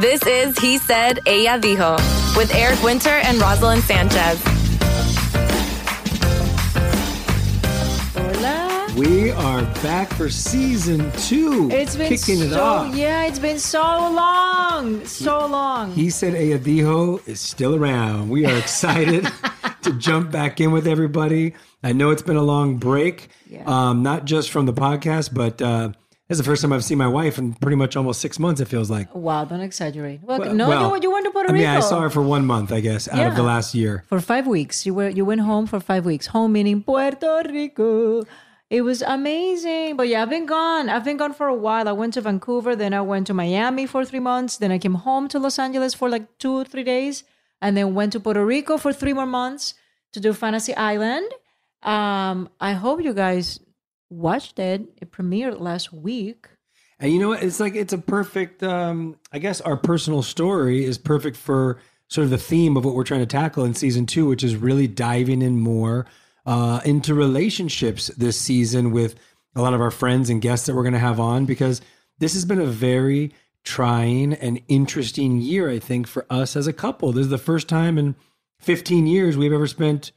This is He Said, Ella Dijo with Eric Winter and Roselyn Sanchez. Hola. We are back for season two. It's been kicking it so off. yeah, it's been so long, so long. He said Ella Dijo is still around. We are excited to jump back in with everybody. I know it's been a long break, Yeah. um, not just from the podcast, but uh, this is the first time I've seen my wife in pretty much almost six months. It feels like. wow, don't exaggerate. Well, Well- no, well, you, you went to Puerto I mean, Rico I saw her for one month, I guess, out of the last year. for five weeks. You were you went home for five weeks. Home meaning Puerto Rico. It was amazing. But yeah, I've been gone. I've been gone for a while. I went to Vancouver, then I went to Miami for three months, then I came home to Los Angeles for like two, or three days, and then went to Puerto Rico for three more months to do Fantasy Island. Um, I hope you guys watched it. It premiered last week. And you know what? It's like it's a perfect. Um, I guess our personal story is perfect for sort of the theme of what we're trying to tackle in season two, which is really diving in more uh, into relationships this season with a lot of our friends and guests that we're going to have on because this has been a very trying and interesting year, I think, for us as a couple. This is the first time in 15 years we've ever spent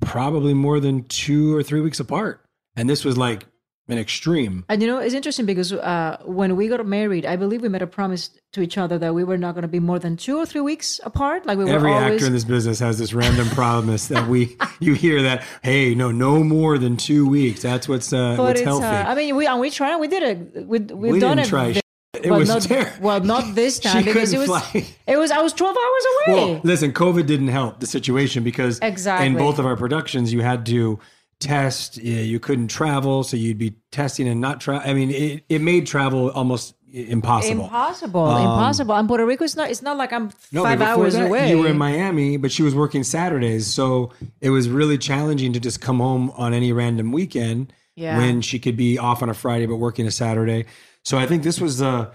probably more than two or three weeks apart. And this was like an extreme. And you know, it's interesting because uh, when we got married, I believe we made a promise to each other that we were not going to be more than two or three weeks apart. Like we were Every always. actor in this business has this random promise that we you hear that hey no no more than two weeks that's what's uh, but what's it's, healthy. uh, I mean, we and we tried. We did it. We we've we done didn't it. try. shit. It well, was not, terrible. well, not this time because it was. fly. It was. I was twelve hours away. Well, listen, COVID didn't help the situation because Exactly. in both of our productions you had to test. Yeah, you couldn't travel, so you'd be testing and not travel. I mean, it, it made travel almost impossible. impossible, impossible. And Puerto Rico is not. It's not like I'm Um, No, five hours that, away. You were in Miami, but she was working Saturdays, so it was really challenging to just come home on any random weekend Yeah. when she could be off on a Friday but working a Saturday. So I think this was uh,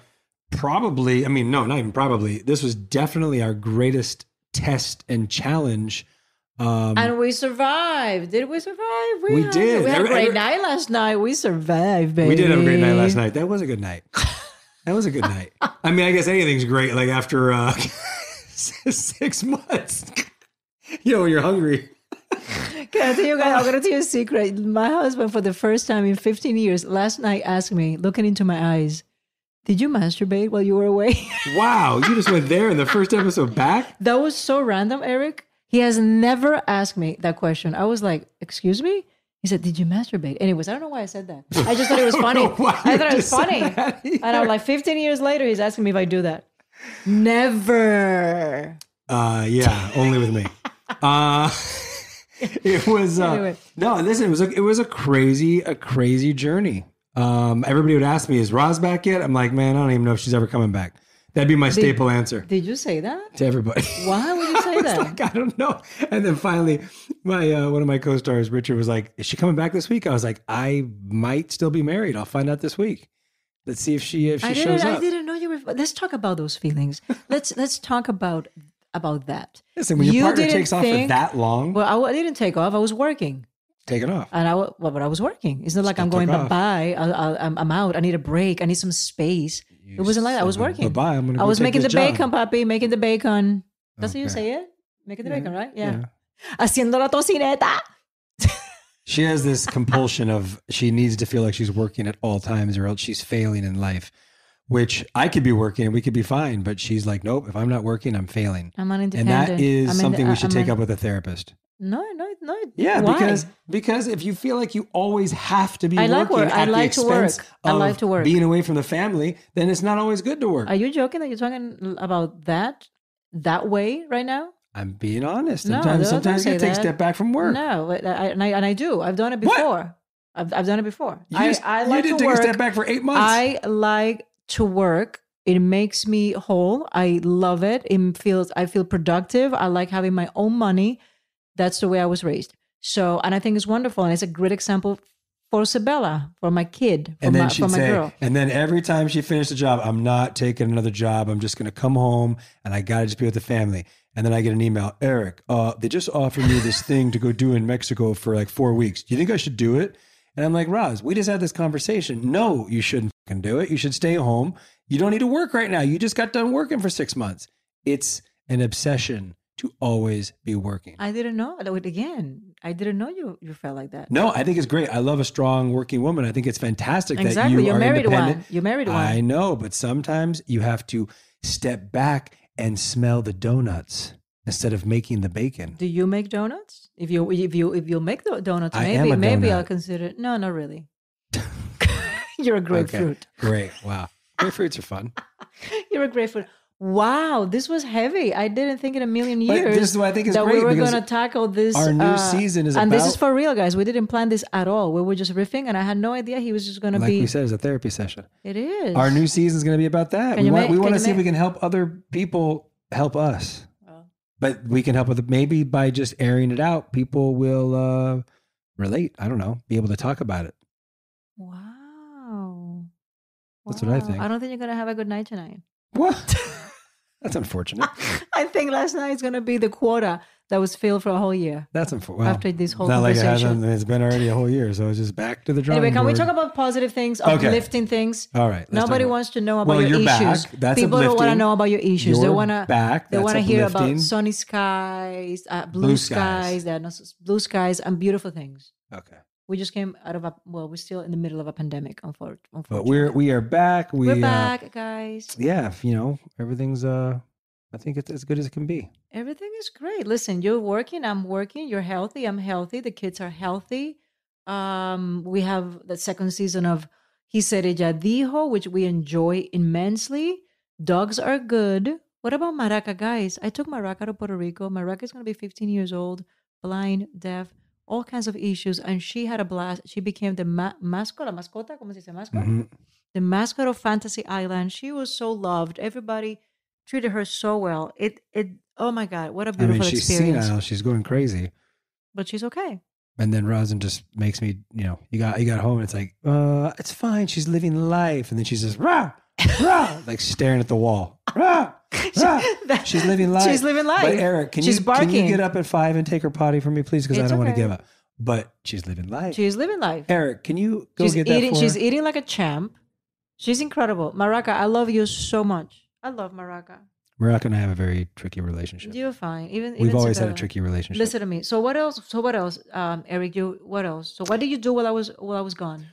probably, I mean, no, not even probably. This was definitely our greatest test and challenge. Um, and we survived. Did we survive? We had, did. We had a great every- night last night. We survived, baby. we did have a great night last night. That was a good night. That was a good night. I mean, I guess anything's great. Like after uh, six months, you know, when you're hungry. Can I tell you guys? I'm gonna tell you a secret. My husband, for the first time in 15 years, last night asked me, looking into my eyes, "Did you masturbate while you were away?" Wow, you just went there in the first episode back. that was so random, Eric. He has never asked me that question. I was like, "Excuse me." He said, "Did you masturbate?" Anyways, I don't know why I said that. I just thought it was funny. why I thought it was funny, and I'm like, 15 years later, he's asking me if I do that. Never. Uh, yeah, only with me. uh, it was uh, Anyway. no. Listen, it was a, it was a crazy a crazy journey. Um, everybody would ask me, "Is Roz back yet?" I'm like, man, I don't even know if she's ever coming back. That'd be my staple answer Did you say that? to everybody. Why would you say I was that? like, I don't know. And then finally, my uh, one of my co-stars, Richard, was like, "Is she coming back this week?" I was like, "I might still be married. I'll find out this week. Let's see if she if she I shows didn't. I didn't know you were. Let's talk about those feelings. let's let's talk about about that. Listen, when your You partner takes off for that long, Well, I didn't take off. I was working, take it off. and I well, but I was working. It's not like Still I'm going bye bye. I, I, I'm out. I need a break. I need some space. It wasn't like that. I was working. "Bye-bye, I'm gonna I go was making the job." bacon, papi. Making the bacon. That's how you say it. Making the Yeah, bacon, right? Yeah. yeah. Haciendo la tocineta. She has this compulsion of she needs to feel like she's working at all times or else she's failing in life, which I could be working and we could be fine. But she's like, nope, if I'm not working, I'm failing. I'm an And that is I'm something we uh, should I'm take an- up with a therapist. No, no, no. Yeah, Why? because because if you feel like you always have to be I like working work. I at the like to work. I like to work. being away from the family, then it's not always good to work. Are you joking that you're talking about that that way right now? I'm being honest. No, Sometimes, sometimes you take a step back from work. No, I, and I and I do. I've done it What? before. I've I've done it before. You, I, just- I you like didn't to take work. a step back for eight months. I like to work. It makes me whole. I love it. It feels I feel productive. I like having my own money. That's the way I was raised. So, and I think it's wonderful, and it's a great example for Sebella, for my kid, for and then my, she'd for my say, girl. and then every time she finished a job, I'm not taking another job. I'm just going to come home and I got to just be with the family. And then I get an email, Eric, uh, they just offered me this thing to go do in Mexico for like four weeks. Do you think I should do it? And I'm like, Roz, we just had this conversation. No, you shouldn't fucking do it. You should stay home. You don't need to work right now. You just got done working for six months. It's an obsession to always be working. I didn't know. Again, I didn't know you you felt like that. No, I think it's great. I love a strong working woman. I think it's fantastic that you You're are married independent. one. You're married one. I know, but sometimes you have to step back and smell the donuts instead of making the bacon. Do you make donuts? If you if you if you make the donuts, I maybe maybe donut. I'll consider. It. No, not really. You're a grapefruit. Great. Wow. Grapefruits are fun. You're a grapefruit. Wow, this was heavy. I didn't think in a million But years this is what I think is that great we were going to tackle this. our new uh, season is and this is for real, guys. We didn't plan this at all. We were just riffing, and I had no idea he was just going to Like be. we said, it's a therapy session. it is Our new season is going to be about that. Can We want, make- we want to you see if we can help other people help us. But we can help with maybe by just airing it out, people will uh, relate. I don't know, be able to talk about it. Wow. That's what I think. I don't think you're going to have a good night tonight. What? That's unfortunate. I think last night is going to be the quota that was filled for a whole year. That's unfortunate. After this whole not like it hasn't. It's been already a whole year, so it's just back to the drawing Anyway, can we talk about positive things, Okay. uplifting things? All right. Nobody wants to know about Well, your issues. back. People don't want to know about your issues. they You're want to back. They want to hear about sunny skies, uh, blue, Blue skies. skies. There are no blue skies and beautiful things. Okay, We just came out of a well, we're still in the middle of a pandemic, unfortunately. but we're we are back. We We're uh, back, guys. yeah, you know everything's. uh I think it's as good as it can be. Everything is great. Listen, you're working, I'm working, you're healthy, I'm healthy, the kids are healthy. Um, we have the second season of He Said Ella Dijo, which we enjoy immensely. Dogs are good. What about Maraca, guys? I took Maraca to Puerto Rico. Maraca is going to be 15 years old, blind, deaf, all kinds of issues. And she had a blast. She became the ma- mascot, la mascota, ¿cómo se dice mascot? Mhm. the mascot of Fantasy Island. She was so loved. Everybody treated her so well. It it oh my god, what a beautiful I mean, she's experience. senile. She's going crazy. But she's okay. And then Rosin just makes me, you know, you got you got home and it's like, uh, it's fine. She's living life. And then she's just rah, rah, like staring at the wall. Rah. She's living life. She's living life. But Eric, can She's you can you barking. get up at five and take her potty for me, please? Because I don't want to give up. But she's living life. She's living life. Eric, can you go she's get that eating for she's her? eating like a champ. She's incredible. Maraca, I love you so much. I love Maraca. Maraca and I have a very tricky relationship. You're fine. Even We've even always had a tricky relationship. Listen to me. So what else? So what else, um, Eric? You what else? So what did you do while I was while I was gone?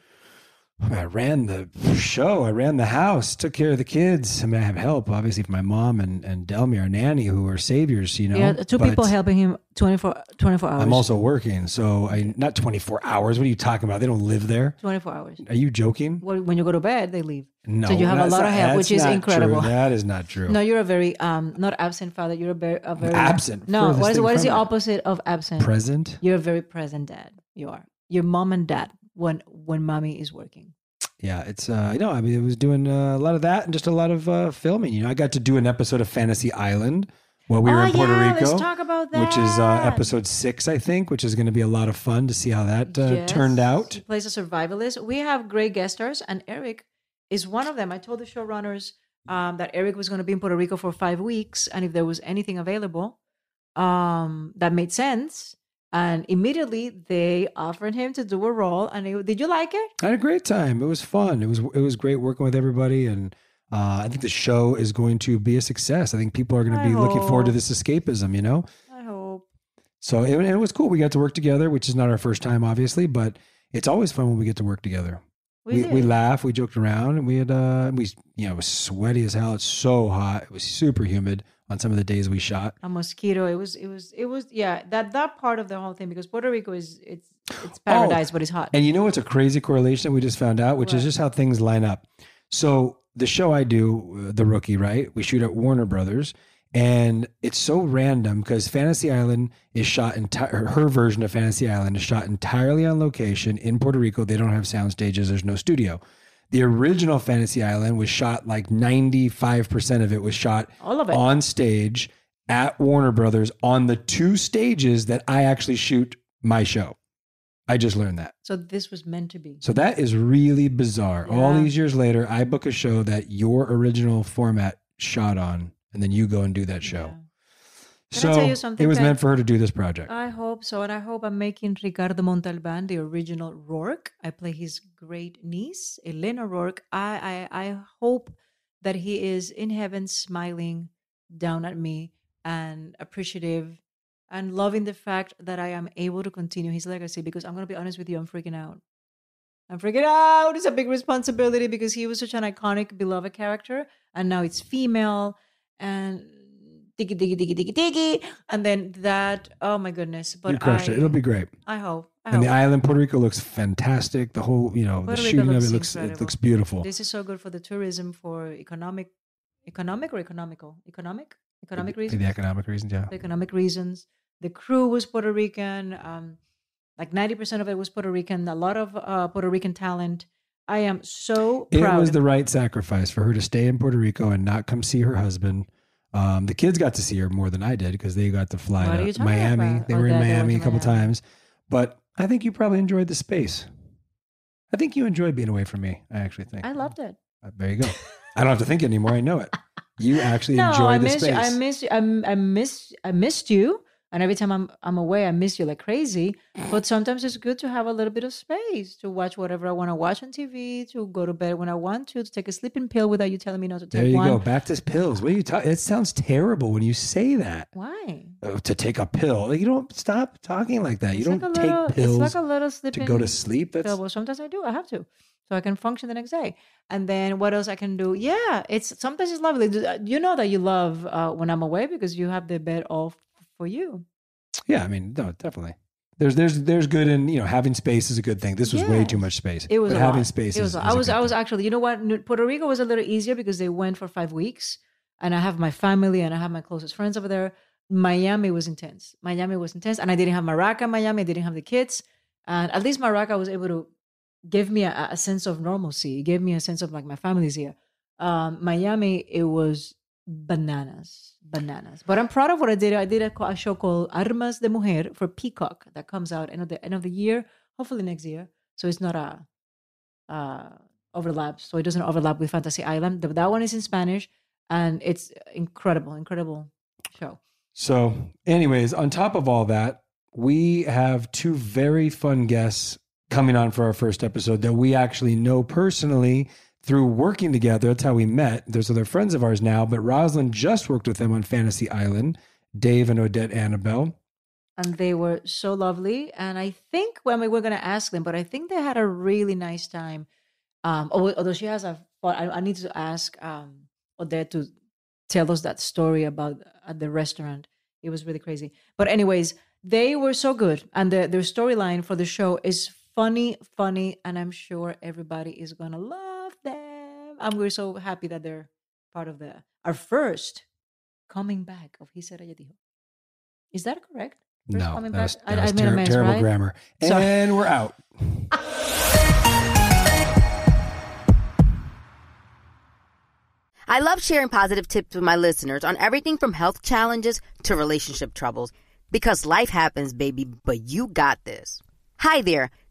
I ran the show. I ran the house, took care of the kids. I mean, I have help, obviously, from my mom and, and Delmy, our nanny, who are saviors, you know. yeah, two but people helping him 24, 24 hours. I'm also working. So I, not 24 hours. What are you talking about? They don't live there. 24 hours. Are you joking? Well, when you go to bed, they leave. No. So you have a lot of help, which is incredible. true. That is not true. No, you're a very um not absent father. You're a very a very absent. No, what is, what is the opposite of absent? Present? You're a very present dad. You are. Your mom and dad when when mommy is working. Yeah, it's uh know I mean it was doing uh, a lot of that and just a lot of uh filming. You know, I got to do an episode of Fantasy Island while we were oh, in Puerto yeah, Rico. Let's talk about that. which is uh, episode six, I think, which is going to be a lot of fun to see how that uh, Yes. turned He out. plays a survivalist. We have great guest stars, and Eric is one of them. I told the showrunners um, that Eric was going to be in Puerto Rico for five weeks, and if there was anything available um, that made sense, and immediately they offered him to do a role. And he, did you like it? I had a great time. It was fun. It was it was great working with everybody, and uh, I think the show is going to be a success. I think people are going to be looking forward to this escapism. You know, I hope. so it, it was cool. We got to work together, which is not our first time, obviously, but it's always fun when we get to work together. We, We, we, laughed, we joked around, and we had uh, we you know it was sweaty as hell. It's so hot. It was super humid on some of the days we shot. a mosquito. It was. It was. It was. Yeah. That that part of the whole thing because Puerto Rico is it's it's paradise, but it's hot. Oh, And you know what's a crazy correlation that we just found out, which is just how things line up. So the show I do, uh, The Rookie, right? We shoot at Warner Brothers, and it's so random because Fantasy Island is shot entire. Her version of Fantasy Island is shot entirely on location in Puerto Rico. They don't have sound stages. There's no studio. The original Fantasy Island was shot like 95% of it was shot All of it. on stage at Warner Brothers on the two stages that I actually shoot my show. I just learned that. so this was meant to be. So that is really bizarre. All these years later, I book a show that your original format shot on, and then you go and do that show. Yeah. Can I So tell you something, it was meant for her to do this project. I hope so, and I hope I'm making Ricardo Montalban the original Roarke. I play his great niece, Elena Roarke. I, I I hope that he is in heaven, smiling down at me and appreciative and loving the fact that I am able to continue his legacy. Because I'm gonna be honest with you, I'm freaking out. I'm freaking out. It's a big responsibility because he was such an iconic, beloved character, and now it's female and diggy diggy diggy diggy diggy, and then that. Oh my goodness! But you crushed I, it. It'll be great. I hope. I And hope. the island, Puerto Rico, looks fantastic. The whole, you know, Puerto the Rico shooting of it looks it looks beautiful. This is so good for the tourism, for economic, economic or economical, economic, economic For reasons. the economic reasons, yeah. For economic reasons. The crew was Puerto Rican. Um, like ninety percent of it was Puerto Rican. A lot of uh, Puerto Rican talent. I am so It was the right sacrifice for her to stay in Puerto Rico and not come see her husband. Um, the kids got to see her more than I did because they got to fly What are to talking Miami. about? They Oh, were in they went Miami a to couple Miami. times, but I think you probably enjoyed the space. I think you enjoyed being away from me. I actually think. I loved it. Uh, there you go. I don't have to think anymore. I know it. You actually no, enjoy I the space. you. I miss you. I, I miss I missed you. And every time I'm I'm away, I miss you like crazy. But sometimes it's good to have a little bit of space to watch whatever I want to watch on TV, to go to bed when I want to, to take a sleeping pill without you telling me not to take one. there you one. go. Back to pills. What are you talking? It sounds terrible when you say that. Why? Uh, to take a pill. Like, you don't stop talking like that. you don't take little, pills It's like a little sleeping to go to sleep. That's pill. Well, sometimes I do. I have to, so I can function the next day. And then what else I can do? Yeah, it's sometimes it's lovely. Uh, You know that you love uh, when I'm away because you have the bed all f- for you. Yeah, I mean, no, definitely. There's there's there's good in you know having space is a good thing. This was way too much space. It was having lot. space. It is, was. is. I was. I was thing. actually. You know what? Puerto Rico was a little easier because they went for five weeks, and I have my family and I have my closest friends over there. Miami was intense. Miami was intense, and I didn't have Maraca. in Miami, I didn't have the kids, and at least Maraca was able to give me a, a sense of normalcy. It gave me a sense of like my family's here. Um, Miami, it was bananas, bananas. But I'm proud of what I did. I did a, a show called Armas de Mujer for Peacock that comes out end of the end of the year, hopefully next year. So it's not a uh, overlap, so it doesn't overlap with Fantasy Island. That one is in Spanish, and it's incredible, incredible show. So, anyways, on top of all that, we have two very fun guests coming on for our first episode that we actually know personally through working together. That's how we met. There's other friends of ours now, but Roselyn just worked with them on Fantasy Island, Dave and Odette Annable. And they were so lovely. And I think when we were going to ask them, but I think they had a really nice time. Um, although she has a, I need to ask um, Odette to tell us that story about at the restaurant. It was really crazy. But anyways, they were so good, and the, their storyline for the show is funny, funny, and I'm sure everybody is gonna love them. And we're so happy that they're part of the our first coming back of He Said Dijo. Is that correct? First No, coming that was, back? that I- was I made a ter- mess, terrible right? grammar. Sorry. And we're out. I love sharing positive tips with my listeners on everything from health challenges to relationship troubles because life happens, baby, but you got this. Hi there,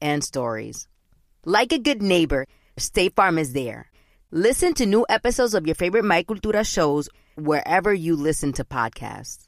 and stories. Like a good neighbor, State Farm is there. Listen to new episodes of your favorite My Cultura shows wherever you listen to podcasts.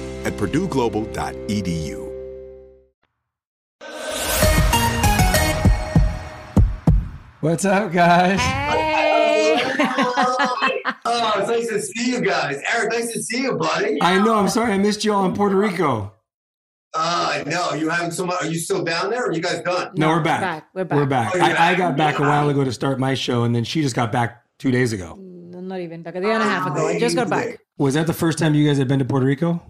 at purdueglobal.edu. What's up, guys? Hey. oh, it's nice to see you guys. Eric, nice to see you, buddy. I know. I'm sorry I missed you all in Puerto Rico. Uh, no, you having so much. Are you still down there? Or are you guys done? No, we're back. back. We're back. We're back. Oh, you're I, I back. got back a while ago to start my show, and then she just got back two days ago. No, not even like a day and a half ago. I just got back. Was that the first time you guys had been to Puerto Rico?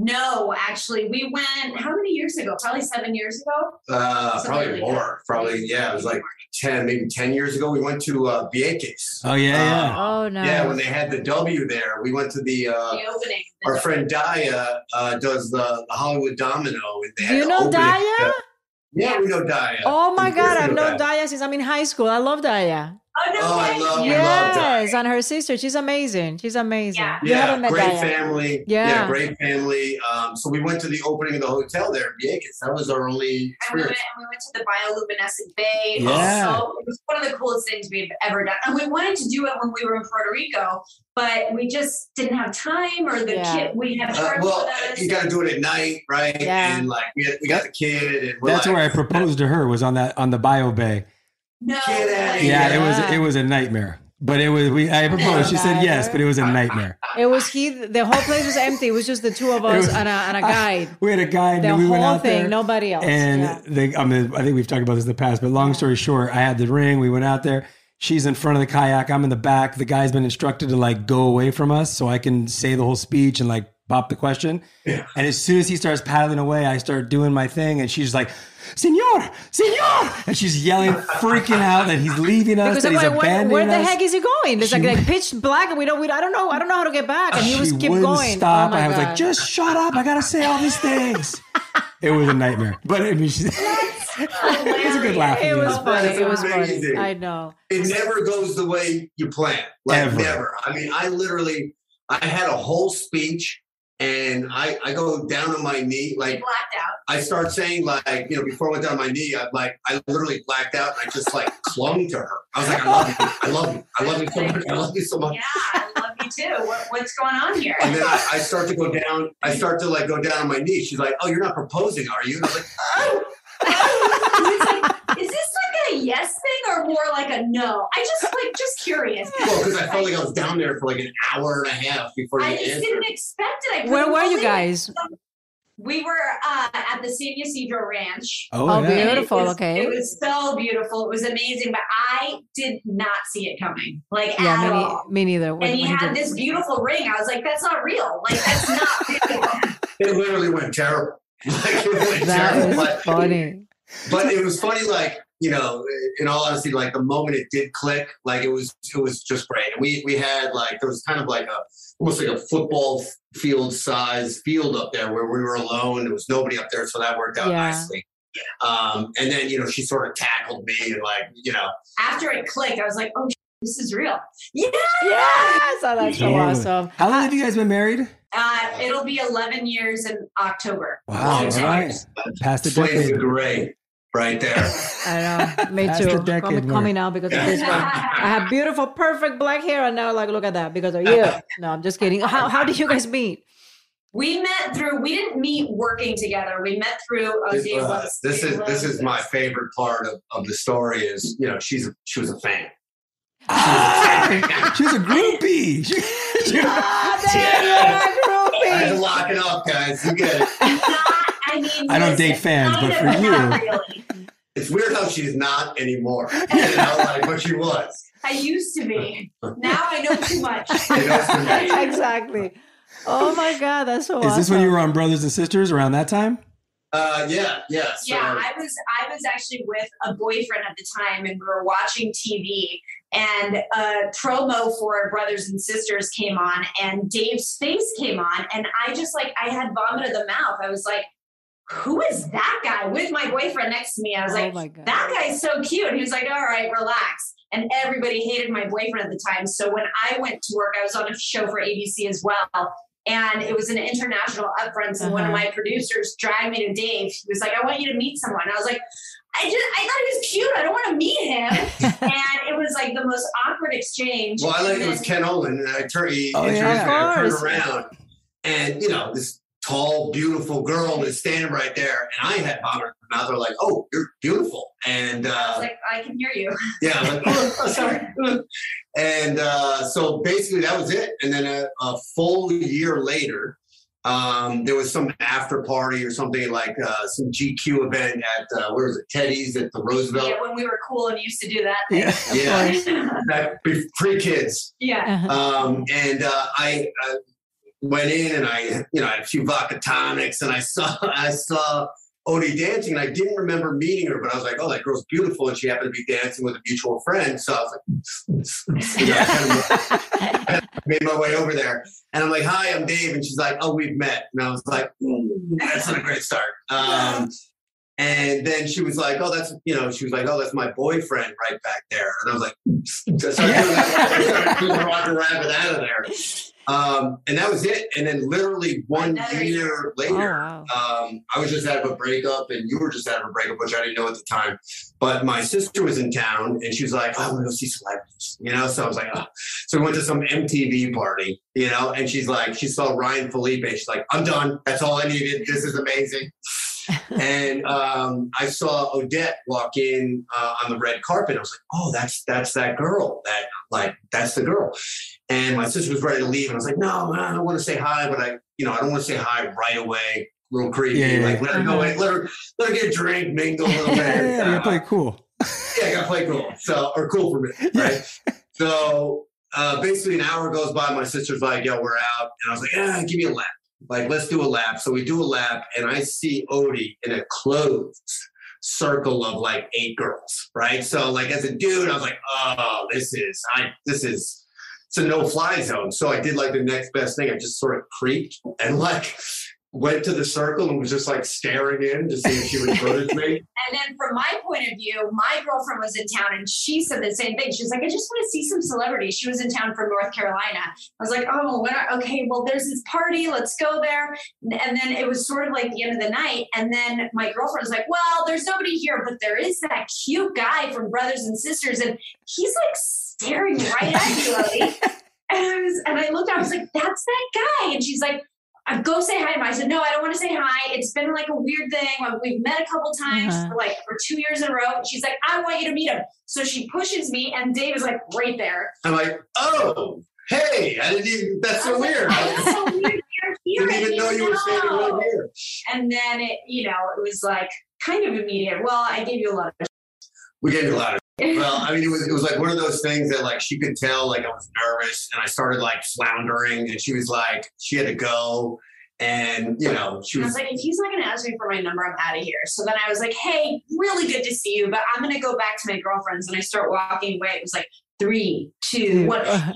No, actually, we went how many years ago? Probably seven years ago. Uh, probably like more. that. Probably, yeah. It was like ten, maybe ten years ago. We went to uh, Vieques. Oh yeah, yeah. Oh no. Yeah, when they had the W there, we went to the. Uh, the opening. our friend Daya uh, does the, the Hollywood Domino. And they Do you know opening. Daya? Yeah, we know Daya. Oh my Of god, I've known Daya. Daya since I'm in high school. I love Daya. Oh no Oh, I love- we yeah. love Daya. Yes, and her sister. She's amazing. She's amazing. Yeah. You haven't met great Daya. family. Yeah. great family. Um, so we went to the opening of the hotel there, in Vieques. That was our only And we, went, and we went to the bioluminescent bay. Yeah. Also, it was one of the coolest things we've ever done. And we wanted to do it when we were in Puerto Rico, but we just didn't have time or the Yeah. kid we had Uh, well, you got to do it at night, right? Yeah. And like we, had, we got the kid, and we're That's like, where I proposed to her. Was on that on the Bio Bay. No, Get outta way. here. Yeah, it was it was a nightmare. But it was we. I oh, proposed. She said yes, but it was a nightmare. It was he. The whole place was empty. It was just the two of us was- and, a, and a guide. We had a guide. The and we went whole out thing, there, nobody else. And Yeah. they, I mean, I think we've talked about this in the past. But long story short, I had the ring. We went out there. she's in front of the kayak. I'm in the back. The guy's been instructed to like go away from us so I can say the whole speech and like pop the question. And as soon as he starts paddling away, I start doing my thing, and she's like, "Senor, senor!" And she's yelling, freaking out that he's leaving us, Because that I'm he's like, where, abandoning where the heck is he going? It's like, She like pitch black, and we don't. We, I don't know. I don't know how to get back. And he was she keep going. Oh stop. Oh my I was God. like, just shut up. I gotta say all these things. it was a nightmare, but I mean, she, it was a good laugh. It was Oh, funny. It was funny. I know. it never goes the way you plan. Like Ever. never. I mean, I literally, I had a whole speech, and I I go down on my knee, like blacked out. I start saying like you know before I went down on my knee, I like I literally blacked out, and I just like clung to her. I was like, I love you, I love you, I love you so much, I love you so much. Yeah, I love you too. What, what's going on here? And then I, I start to go down. I start to like go down on my knee. She's like, "Oh, you're not proposing, are you?" And I was like, "Oh." It's like, is this a yes thing or more like a no? I just like just curious. Well, because I felt like I was down there for like an hour and a half before I you just answered. didn't expect it. I Where were you guys? We were uh, at the San Ysidro Ranch. Oh, Oh, yeah. And it Beautiful, was- okay. It was so beautiful. It was amazing, but I did not see it coming, like Yeah, at me, all. me neither. When- And he when had this beautiful ring. I was like, "That's not real. Like that's not real." It literally went terrible. Like it went That terrible. was But, funny. but it was funny, like, you know, in all honesty, like the moment it did click, like it was it was just great. And we we had like there was kind of like a almost like a football field size field up there where we were alone. There was nobody up there, so that worked out Yeah. nicely. Um, and then you know she sort of tackled me and like you know After it clicked, I was like, "Oh, this is real." Yeah. Yes, oh, that's so Totally. awesome. How long have you guys been married? Uh, it'll be 11 years in October. Wow, Long all right. Past the flames decade. of gray right there. I know. Me Past too. the decade coming, mark. coming out because of this one. I have beautiful, perfect black hair, and now like, look at that because of you. No, I'm just kidding. How how did you guys meet? We met through. We didn't meet working together. We met through. Oh, This, uh, loves- this is this is my favorite part of, of the story is you know she's she was a fan. She was a groupie. She- she- Ah, there you are, I had to groupie. lock it up, guys. You get it. Not, I mean, I don't listen, date fans, but for you- really. It's weird how she's not anymore. You know, like but she was. I used to be. Now I know too much. You know, so- exactly. Oh my god, that's so Is awesome. this when you were on Brothers and Sisters around that time? Uh, yeah, yeah. So, yeah, I was I was actually with a boyfriend at the time, and we were watching TV, and a promo for Brothers and Sisters came on, and Dave's face came on, and I just like I had vomit in the mouth. I was like, "Who is that guy?" With my boyfriend next to me, I was oh like, "That guy's so cute." He was like, "All right, relax." And everybody hated my boyfriend at the time. So when I went to work, I was on a show for ABC as well. And it was an international upfronts, and one of Uh-huh. my producers dragged me to Dave. He was like, "I want you to meet someone." I was like, "I just, I thought he was cute. I don't want to meet him." and it was like the most awkward exchange. well, I like it was Ken Olin, and I turned he Oh, yeah, introduced me. Turned around, and you know this tall, beautiful girl is standing right there, and I had vomit in my mouth. They're like, "Oh, you're beautiful," and I was uh, like, "I can hear you." Yeah, I'm like, oh, sorry. And uh, so basically that was it. And then a, a full year later, um, there was some after party or something like uh, some GQ event at uh, where was it? Teddy's at the Roosevelt. Yeah, when we were cool and used to do that. Yeah. Yeah, that, pre kids. yeah. Uh-huh. Um, and uh, I uh, went in and I, you know, I had a few vodka tonics and I saw I saw Odie dancing and I didn't remember meeting her, but I was like, oh, that girl's beautiful, and she happened to be dancing with a mutual friend. So I was like, you know, I kind of made my way over there, and I'm like, hi, I'm Dave, and she's like, oh, we've met, and I was like, "Ooh, that's not a great start. Um, and then she was like, "Oh, that's you know," she was like, "Oh, that's my boyfriend right back there," and I was like, so I started doing that. I started doing the Roger Rabbit out of there, um, and that was it. And then literally one Another year Oh later, wow. um, I was just out of a breakup, and you were just out of a breakup, which I didn't know at the time. But my sister was in town, and she was like, oh, "I want to go see celebrities," you know. So I was like, oh. "So we went to some MTV party, you know." And she's like, she saw Ryan Phillippe. She's like, "I'm done. That's all I needed. This is amazing." and um, I saw Odette walk in uh, on the red carpet. I was like, "Oh, that's that's that girl. That like that's the girl." And my sister was ready to leave, and I was like, "No, I don't want to say hi, but I, you know, I don't want to say hi right away. A little creepy. Yeah, yeah, like let her go in, let her let her get a drink, mingle a little bit." Yeah, you're Uh, pretty cool. yeah, I got play cool. So, or cool for me, right? So, uh, basically, an hour goes by. My sister's like, "Yo, we're out," and I was like, "Yeah, give me a lap. Like, let's do a lap." So we do a lap, and I see Odie in a closed circle of like eight girls, right? So, like, as a dude, I was like, "Oh, this is I. This is." It's a no-fly zone. So I did like the next best thing. I just sort of creeped and like went to the circle and was just like staring in to see if she would notice me. And then from my point of view, my girlfriend was in town and she said the same thing. She's like, I just want to see some celebrities. She was in town from North Carolina. I was like, oh, when are, okay, well, there's this party. Let's go there. And then it was sort of like the end of the night. And then my girlfriend was like, well, there's nobody here, but there is that cute guy from Brothers and Sisters. And he's like staring right at you, Odie. And I was, and I looked, I was like, that's that guy. And she's like, I go say hi to him. I said, no, I don't want to say hi. It's been like a weird thing. We've met a couple times Uh-huh. for like for two years in a row. She's like, I want you to meet him. So she pushes me, and Dave is like right there. I'm like, oh, hey, I didn't even, that's so was like, weird. "Oh, so weird. You're here. didn't even know you were standing No. right here. And then it, you know, it was like kind of immediate. Well, I gave you a lot of. We gave you a lot of. Well, I mean, it was it was like one of those things that like she could tell like I was nervous, and I started like floundering, and she was like she had to go, and you know she I was was. like, if he's not going to ask me for my number, I'm out of here. So then I was like, hey, really good to see you, but I'm going to go back to my girlfriend's. And I start walking away. It was like three, two, one. I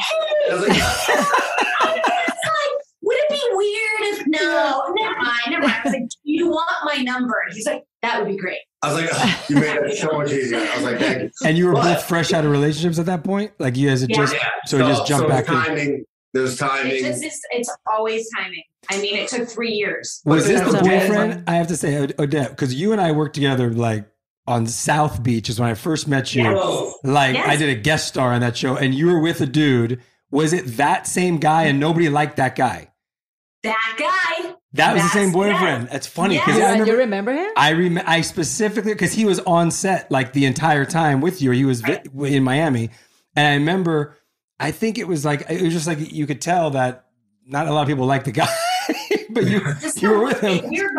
was like, It's would it be weird if no? Never mind, never mind. I was like, do you want my number? And he's like, that would be great. I was like, "Oh, you made it so much easier. I was like, thank you. And you were But- both fresh out of relationships at that point? Like you guys had Yeah. just Yeah. so you just jumped so back in. timing. There's It's timing. just it's, it's always timing. I mean, it took three years. Was this That's the boyfriend? I have to say, Od- Odette, because you and I worked together like on South Beach is when I first met you. Whoa. Like Yes. I did a guest star on that show, and you were with a dude. Was it that same guy, and nobody liked that guy? That guy. That was the same That's- boyfriend. That's funny because Yes. I And you remember. remember him? I rem- I specifically because he was on set like the entire time with you. He was vi- in Miami, and I remember. I think it was like it was just like you could tell that not a lot of people liked the guy, but you you were with him. Weird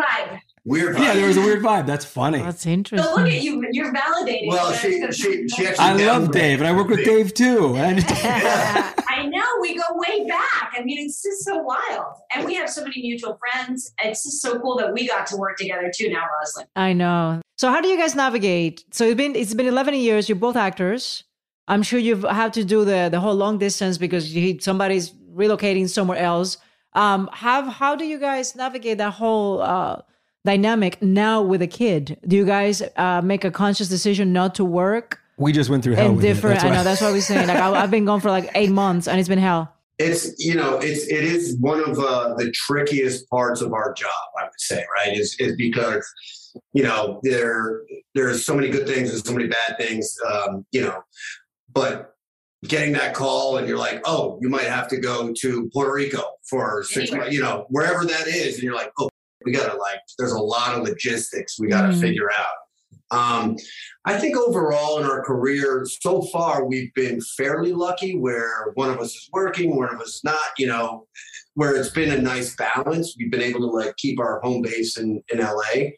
vibe. Weird. Yeah, there was a weird vibe. That's funny. That's interesting. So look at you. You're validating. Well, she she she actually. I love. Dave, and I work with Dave too. And I know we go way back. I mean, it's just so wild, and we have so many mutual friends. It's just so cool that we got to work together too. Now, Roselyn. I know. So how do you guys navigate? So it's been it's been 11 years. You're both actors. I'm sure you've had to do the the whole long distance because you, somebody's relocating somewhere else. Um, have how do you guys navigate that whole uh, dynamic now with a kid? Do you guys uh, make a conscious decision not to work we just went through hell. and with different? That's I why- know that's what we're saying. Like I, I've been gone for like eight months and it's been hell. It's you know it's it is one of uh, the trickiest parts of our job. I would say right is is because you know there there's so many good things and so many bad things. Um, you know, but getting that call and you're like, oh, you might have to go to Puerto Rico for six months. You know, wherever that is, and you're like, oh, we gotta like. There's a lot of logistics we gotta Mhm. figure out. Um, I think overall in our career so far, we've been fairly lucky where one of us is working, one of us is not, you know, where it's been a nice balance. We've been able to like keep our home base in, in LA.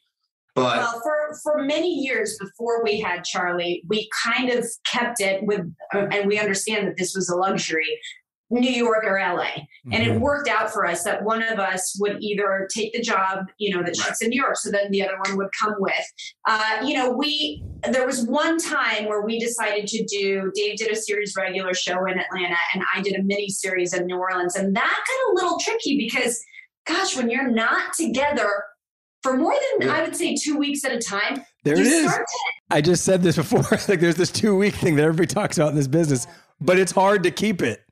But Well, for for many years before we had Charlie, we kind of kept it with, and we understand that this was a luxury. New York or LA. And it Mhm. worked out for us that one of us would either take the job, you know, that shoots in New York, so then the other one would come with. Uh, you know, we there was one time where we decided to do. Dave did a series regular show in Atlanta, and I did a mini series in New Orleans, and that got a little tricky because, gosh, when you're not together for more than Yeah. I would say two weeks at a time, there you it is. to I just said this before. like there's this two week thing that everybody talks about in this business, but it's hard to keep it.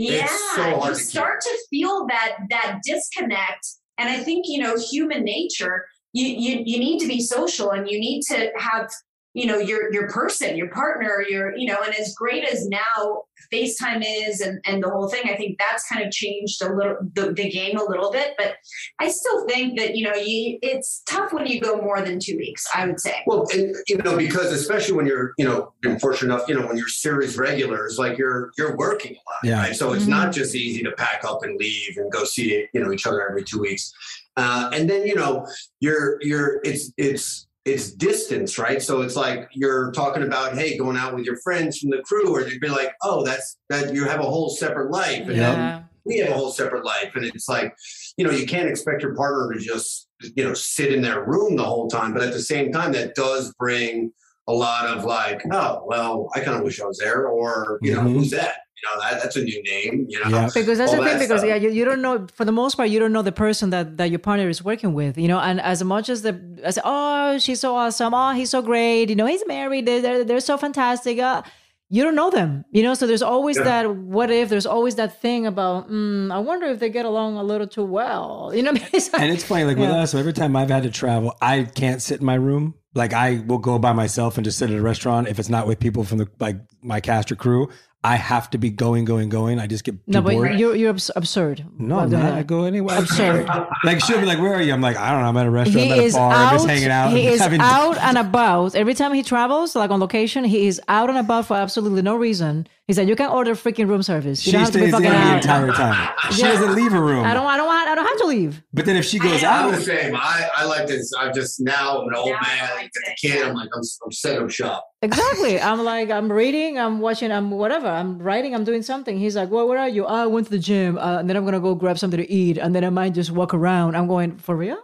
Yeah, so you start to feel that that disconnect, and I think you know human nature. You you you need to be social, and you need to have you know your your person, your partner, your you know, and as great as now FaceTime is, and and the whole thing, I think that's kind of changed a little the, the game a little bit. But I still think that you know you it's tough when you go more than two weeks. I would say. Well, and, you know, because especially when you're, you know, been fortunate enough, you know, when you're series regulars, like you're you're working a lot, Yeah. right? So it's not just easy to pack up and leave and go see, you know, each other every two weeks. Uh, and then, you know, you're you're it's it's it's distance, right? So it's like you're talking about, hey, going out with your friends from the crew, or you'd be like, oh, that's that you have a whole separate life, and Yeah. we have a whole separate life, and it's like, you know, you can't expect your partner to just you know sit in their room the whole time, but at the same time, that does bring a lot of like, oh, well, I kind of wish I was there, or you know, Mhm. who's that? You know, that that's a new name, you know. Yeah. because that's all the thing that because stuff. yeah you, you don't know for the most part you don't know the person that that your partner is working with you know and as much as the as oh she's so awesome oh he's so great you know he's married they're they're, they're so fantastic uh, you don't know them you know so there's always Yeah. that what if there's always that thing about mm, i wonder if they get along a little too well you know I mean? It's like- And it's funny, like with Yeah. us, every time I've had to travel, I can't sit in my room. Like I will go by myself and just sit at a restaurant if it's not with people from the like my cast or crew. I have to be going, going, going. I just get no but bored. you're you're abs- absurd no, I'm not. I go anywhere. absurd Like she'll be like, "Where are you?" I'm like, "I don't know. I'm at a restaurant. he I'm at a is bar. out. I'm just hanging out. He is having- out and about. Every time he travels, like on location, he is out and about for absolutely no reason. He said, "You can order freaking room service. You She don't have to be stays in fucking the out." entire time. She Yeah. doesn't leave her room. I don't. I don't want. I don't have to leave. But then if she goes I I'm out, the same. I, I like this. I'm just now I'm an old Now man. I like get the it. kid. I'm like I'm, I'm set up shop. Exactly. I'm like, I'm reading. I'm watching. I'm whatever. I'm writing. I'm doing something. He's like, well, where are you? Oh, I went to the gym, uh, and then I'm gonna go grab something to eat, and then I might just walk around. I'm going for real.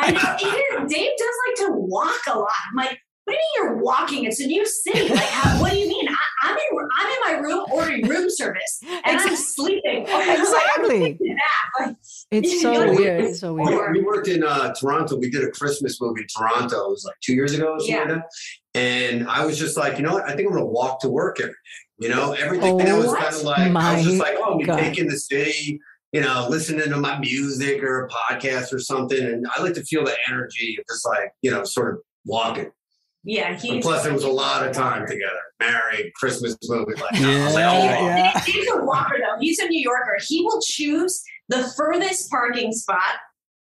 I know even Dave does like to walk a lot. I'm like, what do you mean you're walking? It's a new city. Like, how, what do you mean? I, I'm in I'm in my room ordering room service and I'm sleeping. Exactly. Like, It's so Yeah. weird. It's so weird. we worked in uh, Toronto. We did a Christmas movie in Toronto. It was like two years ago or something Yeah. like. And I was just like, you know what? I think I'm going to walk to work every day. You know, everything oh, that Oh was kind of like, I was just like, oh, I'm God. taking the city, you know, listening to my music or a podcast or something. And I like to feel the energy of just like, you know, sort of walking. Yeah, And he's plus, it was a lot of time together. Married, Christmas movie. Like, Yeah, was like, oh, yeah. Dave- a walker though. He's a New Yorker. He will choose the furthest parking spot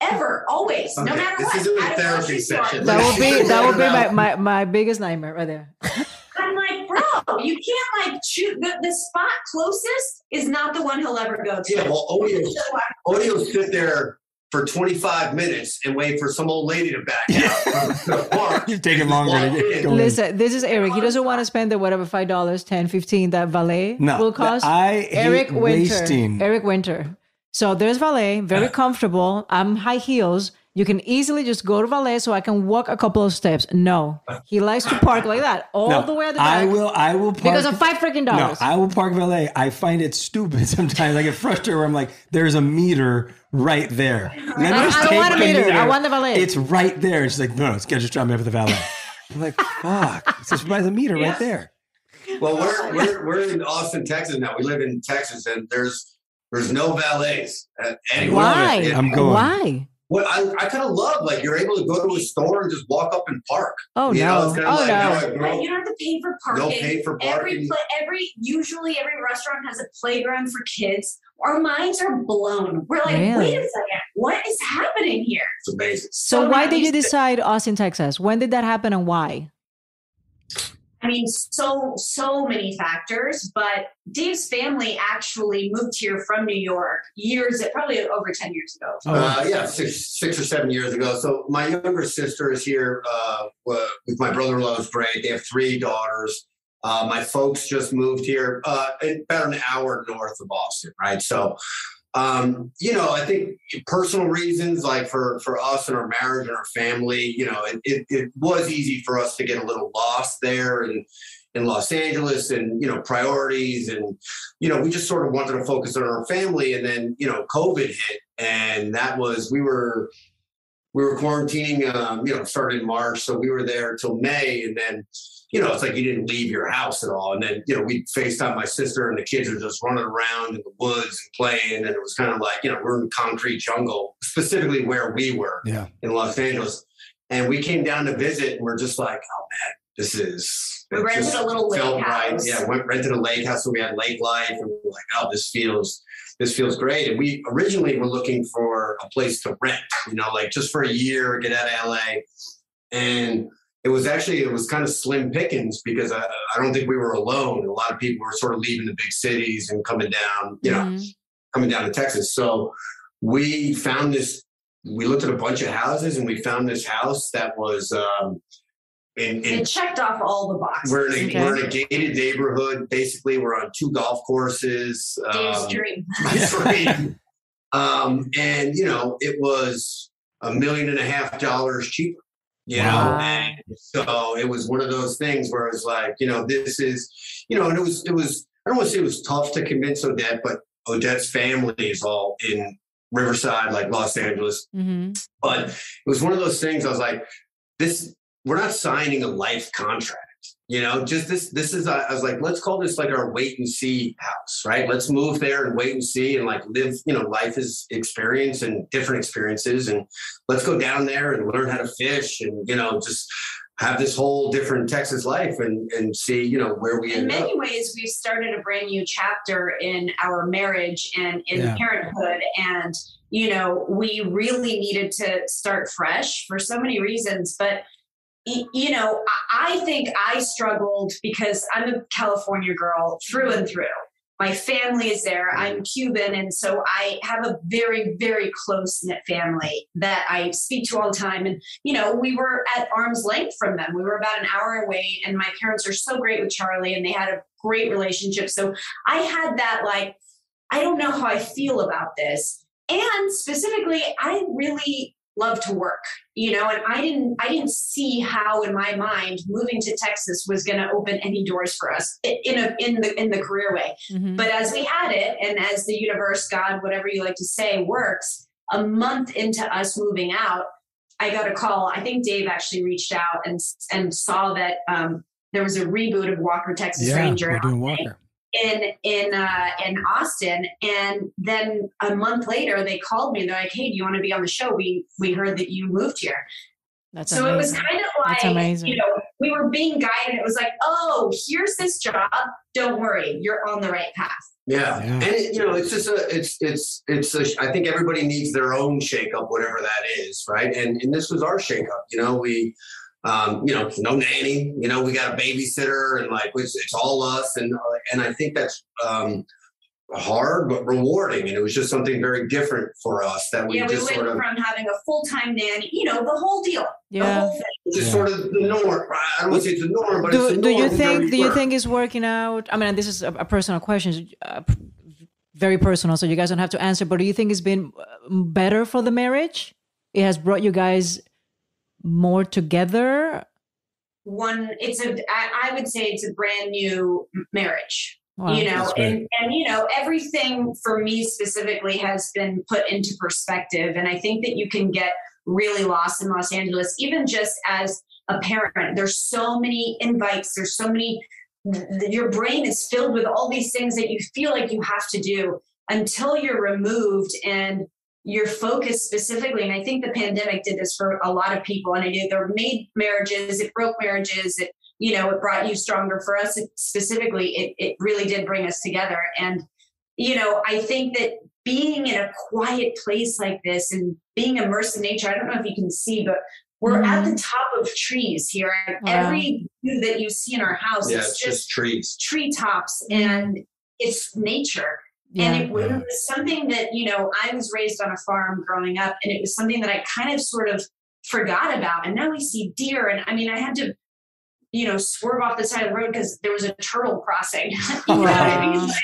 ever, always, no Okay, matter this what. isn't a I don't therapy if you session. That would be that would be my, my, my biggest nightmare right there. I'm like, bro, you can't like choose the, the spot closest is not the one he'll ever go to. Yeah, well, Odie Odie will sit there for 25 minutes and wait for some old lady to back out from. You're taking longer to get going. Listen, this is Eric. He doesn't want to spend the whatever five dollars, 10 15 that valet No, will cost. I hate Eric Winter. wasting. Eric Winter. So there's valet, very comfortable. I'm high heels. You can easily just go to valet so I can walk a couple of steps. No, he likes to park like that all No, the way at the back I will. I will park because of five freaking dollars. No, dollars. I will park valet. I find it stupid sometimes. I get frustrated where I'm like, there's a meter right there. Let I don't- just I don't take want a the meter. I want the valet. It's right there. She's like, no, no, it's gonna just drop me off at the valet. I'm like, fuck. It's just by the meter right there. Well, we're, we're, we're in Austin, Texas now. We live in Texas and there's there's no valets at anywhere. Why? And I'm going. Why? What I, I kind of love, like you're able to go to a store and just walk up and park. Oh you know, no! it's kind Oh of like, no! you know, Right, you don't have to pay for parking. No pay for Every parking. pla- every usually every restaurant has a playground for kids. Our minds are blown. We're like, Really? wait a second, what is happening here? It's amazing. So So why did you decide Austin, Texas? When did that happen and why? I mean, so so many factors, but Dave's family actually moved here from New York years, probably over ten years ago. Oh, Uh, yeah, six, six or seven years ago. So my younger sister is here uh, with my brother-in-law. is great. They have three daughters. Uh, my folks just moved here uh, about an hour north of Austin, right? So, um, you know, I think personal reasons, like for for us and our marriage and our family, you know, it, it, it was easy for us to get a little lost there and in Los Angeles and you know priorities and you know we just sort of wanted to focus on our family. And then you know COVID hit and that was we were we were quarantining um, you know started in March. So we were there till May. And then you know it's like you didn't leave your house at all and then you know we FaceTime my sister and the kids are just running around in the woods and playing and it was kind of like you know we're in concrete jungle specifically where we were Yeah. in Los Angeles and we came down to visit and we're just like oh man this is We rented just a little lake felt right. house. Yeah, went rented a lake house, so we had lake life, and we were like, "Oh, this feels, this feels great." And we originally were looking for a place to rent, you know, like just for a year, get out of LA, and it was actually it was kind of slim pickings because I, I don't think we were alone. A lot of people were sort of leaving the big cities and coming down, you know, Mhm. coming down to Texas. So we found this we looked at a bunch of houses and we found this house that was um, in, in It checked off all the boxes. we're in a Okay. we're in a gated neighborhood. Basically, we're on two golf courses. Dave's um, dream. dream. Um, and you know, it was a million and a half dollars cheaper. You know, Wow. and so it was one of those things where it was like, you know, this is, you know, and it was, it was. I don't want to say it was tough to convince Odette, but Odette's family is all in Riverside, like Los Angeles. hmm But it was one of those things. I was like, this. We're not signing a life contract. You know, just this. This is. I was like, let's call this like our wait and see house, right? Let's move there and wait and see, and like live. You know, life is experience and different experiences, and let's go down there and learn how to fish, and you know, just have this whole different Texas life, and and see, you know, where we in end up. many ways we've started a brand new chapter in our marriage and in Yeah. parenthood and you know we really needed to start fresh for so many reasons but y- you know i think i struggled because i'm a california girl through and through my family is there i'm cuban and so i have a very very close knit family that i speak to all the time and you know, we were at arm's length from them. We were about an hour away, and my parents are so great with Charlie, and they had a great relationship. So I had that, like, I don't know how I feel about this. And specifically, I really love to work, you know, and I didn't, I didn't see how, in my mind, moving to Texas was going to open any doors for us in a in the in the career way. hmm But as we had it, and as the universe, God, whatever you like to say, works, a month into us moving out, I got a call. I think Dave actually reached out and and saw that um, there was a reboot of Walker Texas Yeah, Ranger we're doing Walker. In in uh, in Austin, and then a month later they called me. They're like, "Hey, do you want to be on the show? We we heard that you moved here." That's so it was kind of That's like amazing. you know we were being guided. It was like, "Oh, here's this job. Don't worry, you're on the right path." Yeah. Yeah. And it, you know, it's just a, it's, it's, it's, a, I think everybody needs their own shakeup, whatever that is. Right. And, and this was our shakeup. You know, we, um, you know, no nanny, you know, we got a babysitter and like, it's, it's all us. And, and I think that's, um, hard, but rewarding. And it was just something very different for us that we yeah, we just went sort of, from having a full time nanny, you know, the whole deal, the Yeah. whole thing. just Yeah. sort of the norm. I don't want to say it's the norm, but it's do, the do you think we do you were. think it's working out i mean this is a, a personal question uh, very personal so you guys don't have to answer but do you think it's been uh, better for the marriage it has brought you guys more together One, it's a, I, I would say it's a brand new marriage. Wow. you know and and you know everything for me specifically has been put into perspective and i think that you can get really lost in los angeles even just as a parent there's so many invites there's so many your brain is filled with all these things that you feel like you have to do until you're removed and you're focused specifically and i think the pandemic did this for a lot of people and I know it either made marriages it broke marriages it you know it brought you stronger. For us specifically it, it really did bring us together. And you know i think that being in a quiet place like this and being immersed in nature i don't know if you can see but we're at mm-hmm. the top of trees here. And Wow. every view that you see in our house yeah, is it's just just trees. treetops mm-hmm. and it's nature yeah and it was Yeah. something that, you know, I was raised on a farm growing up, and it was something that I kind of sort of forgot about. And now we see deer. And I mean, I had to, you know, swerve off the side of the road because there was a turtle crossing. you know what I mean? Oh, wow. Like,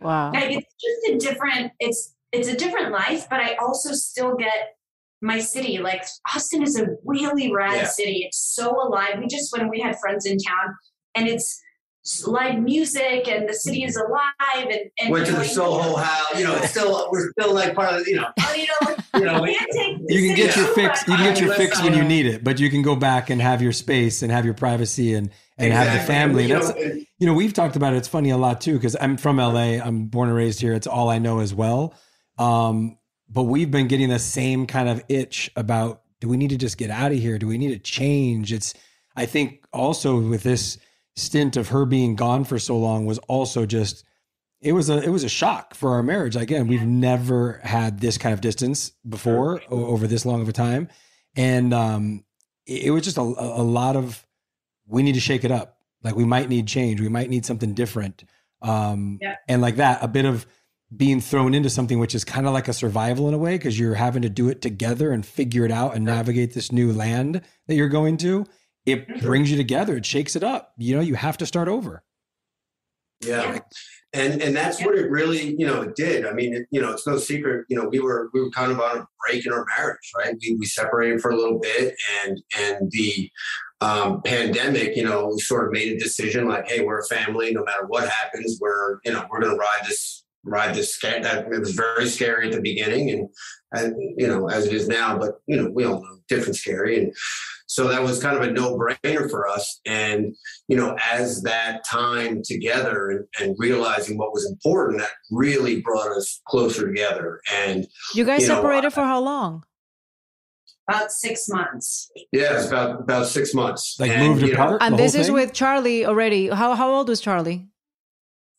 wow like, it's just a different, it's, it's a different life, but I also still get my city. Like Austin is a really rad Yeah. city. It's so alive. We just, when we had friends in town, and it's live music and the city is alive and, and Went to you the Soho House. You know, it's still we're still like part of the, you know. Oh, you know, You know, you can't take You can get your fix. much. You can get your fix when you need it, but you can go back and have your space and have your privacy and and have the family. You And that's know, you know we've talked about it. It's funny a lot too because I'm from LA. I'm born and raised here. It's all I know as well. Um, but we've been getting the same kind of itch about do we need to just get out of here? Do we need to change? It's I think also with this stint of her being gone for so long was also just it was a it was a shock for our marriage. Again, we've never had this kind of distance before o- over this long of a time, and um, it, it was just a, a lot of we need to shake it up. Like we might need change. We might need something different. Um, Yeah. and like that, a bit of being thrown into something which is kind of like a survival in a way because you're having to do it together and figure it out and navigate this new land that you're going to it brings you together it shakes it up you know you have to start over Yeah. And and that's what it really, you know, it did. I mean, it, you know, it's no secret. You know, we were we were kind of on a break in our marriage, right? We we separated for a little bit, and and the um, pandemic, you know, we sort of made a decision like, hey, we're a family. No matter what happens, we're you know we're going to ride this ride this scare. That it was very scary at the beginning, and and you know as it is now. But you know, we all know different scary, and so that was kind of a no brainer for us. And you know, as that time together and, and realizing what was important, that really brought us closer together. And You guys You know, separated for how long? About six months. yeah, it's about about six months. Like and, moved you know, apart? And The whole this is with Charlie already. How how old was Charlie?